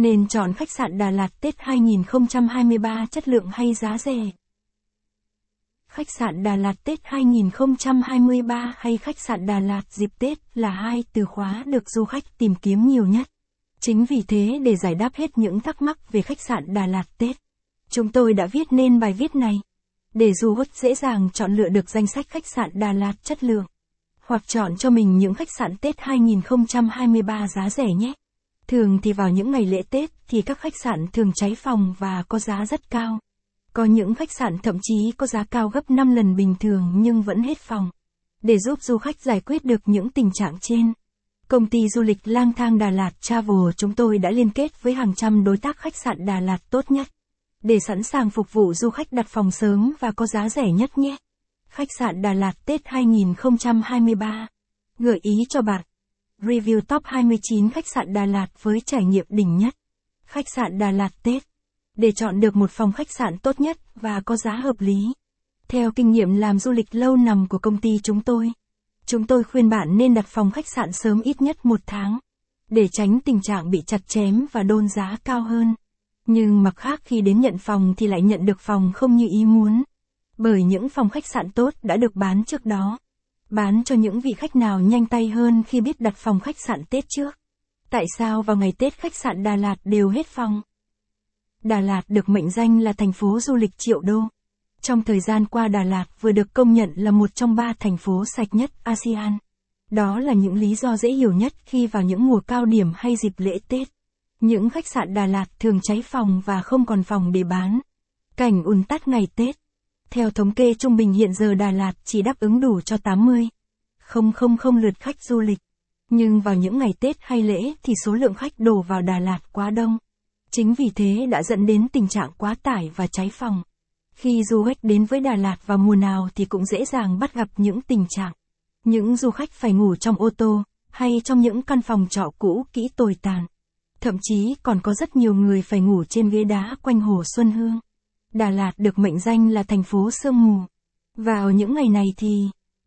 Nên chọn khách sạn Đà Lạt Tết 2023 chất lượng hay giá rẻ? Khách sạn Đà Lạt Tết 2023 hay khách sạn Đà Lạt dịp Tết là hai từ khóa được du khách tìm kiếm nhiều nhất. Chính vì thế để giải đáp hết những thắc mắc về khách sạn Đà Lạt Tết, chúng tôi đã viết nên bài viết này. Để du khách dễ dàng chọn lựa được danh sách khách sạn Đà Lạt chất lượng. Hoặc chọn cho mình những khách sạn Tết 2023 giá rẻ nhé. Thường thì vào những ngày lễ Tết thì các khách sạn thường cháy phòng và có giá rất cao. Có những khách sạn thậm chí có giá cao gấp 5 lần bình thường nhưng vẫn hết phòng. Để giúp du khách giải quyết được những tình trạng trên, công ty du lịch lang thang Đà Lạt Travel chúng tôi đã liên kết với hàng trăm đối tác khách sạn Đà Lạt tốt nhất. Để sẵn sàng phục vụ du khách đặt phòng sớm và có giá rẻ nhất nhé. Khách sạn Đà Lạt Tết 2023 Gợi ý cho bạn Review top 29 khách sạn Đà Lạt với trải nghiệm đỉnh nhất. Khách sạn Đà Lạt Tết. Để chọn được một phòng khách sạn tốt nhất và có giá hợp lý. Theo kinh nghiệm làm du lịch lâu năm của công ty chúng tôi, chúng tôi khuyên bạn nên đặt phòng khách sạn sớm ít nhất một tháng. Để tránh tình trạng bị chặt chém và đôn giá cao hơn. Nhưng mặt khác khi đến nhận phòng thì lại nhận được phòng không như ý muốn. Bởi những phòng khách sạn tốt đã được bán trước đó bán cho những vị khách nào nhanh tay hơn khi biết đặt phòng khách sạn Tết trước. Tại sao vào ngày Tết khách sạn Đà Lạt đều hết phòng? Đà Lạt được mệnh danh là thành phố du lịch triệu đô. Trong thời gian qua Đà Lạt vừa được công nhận là một trong ba thành phố sạch nhất ASEAN. Đó là những lý do dễ hiểu nhất khi vào những mùa cao điểm hay dịp lễ Tết. Những khách sạn Đà Lạt thường cháy phòng và không còn phòng để bán. Cảnh ùn tắt ngày Tết. Theo thống kê trung bình hiện giờ Đà Lạt chỉ đáp ứng đủ cho 80. Không không không lượt khách du lịch. Nhưng vào những ngày Tết hay lễ thì số lượng khách đổ vào Đà Lạt quá đông. Chính vì thế đã dẫn đến tình trạng quá tải và cháy phòng. Khi du khách đến với Đà Lạt vào mùa nào thì cũng dễ dàng bắt gặp những tình trạng. Những du khách phải ngủ trong ô tô, hay trong những căn phòng trọ cũ kỹ tồi tàn. Thậm chí còn có rất nhiều người phải ngủ trên ghế đá quanh hồ Xuân Hương. Đà Lạt được mệnh danh là thành phố sương mù. Vào những ngày này thì,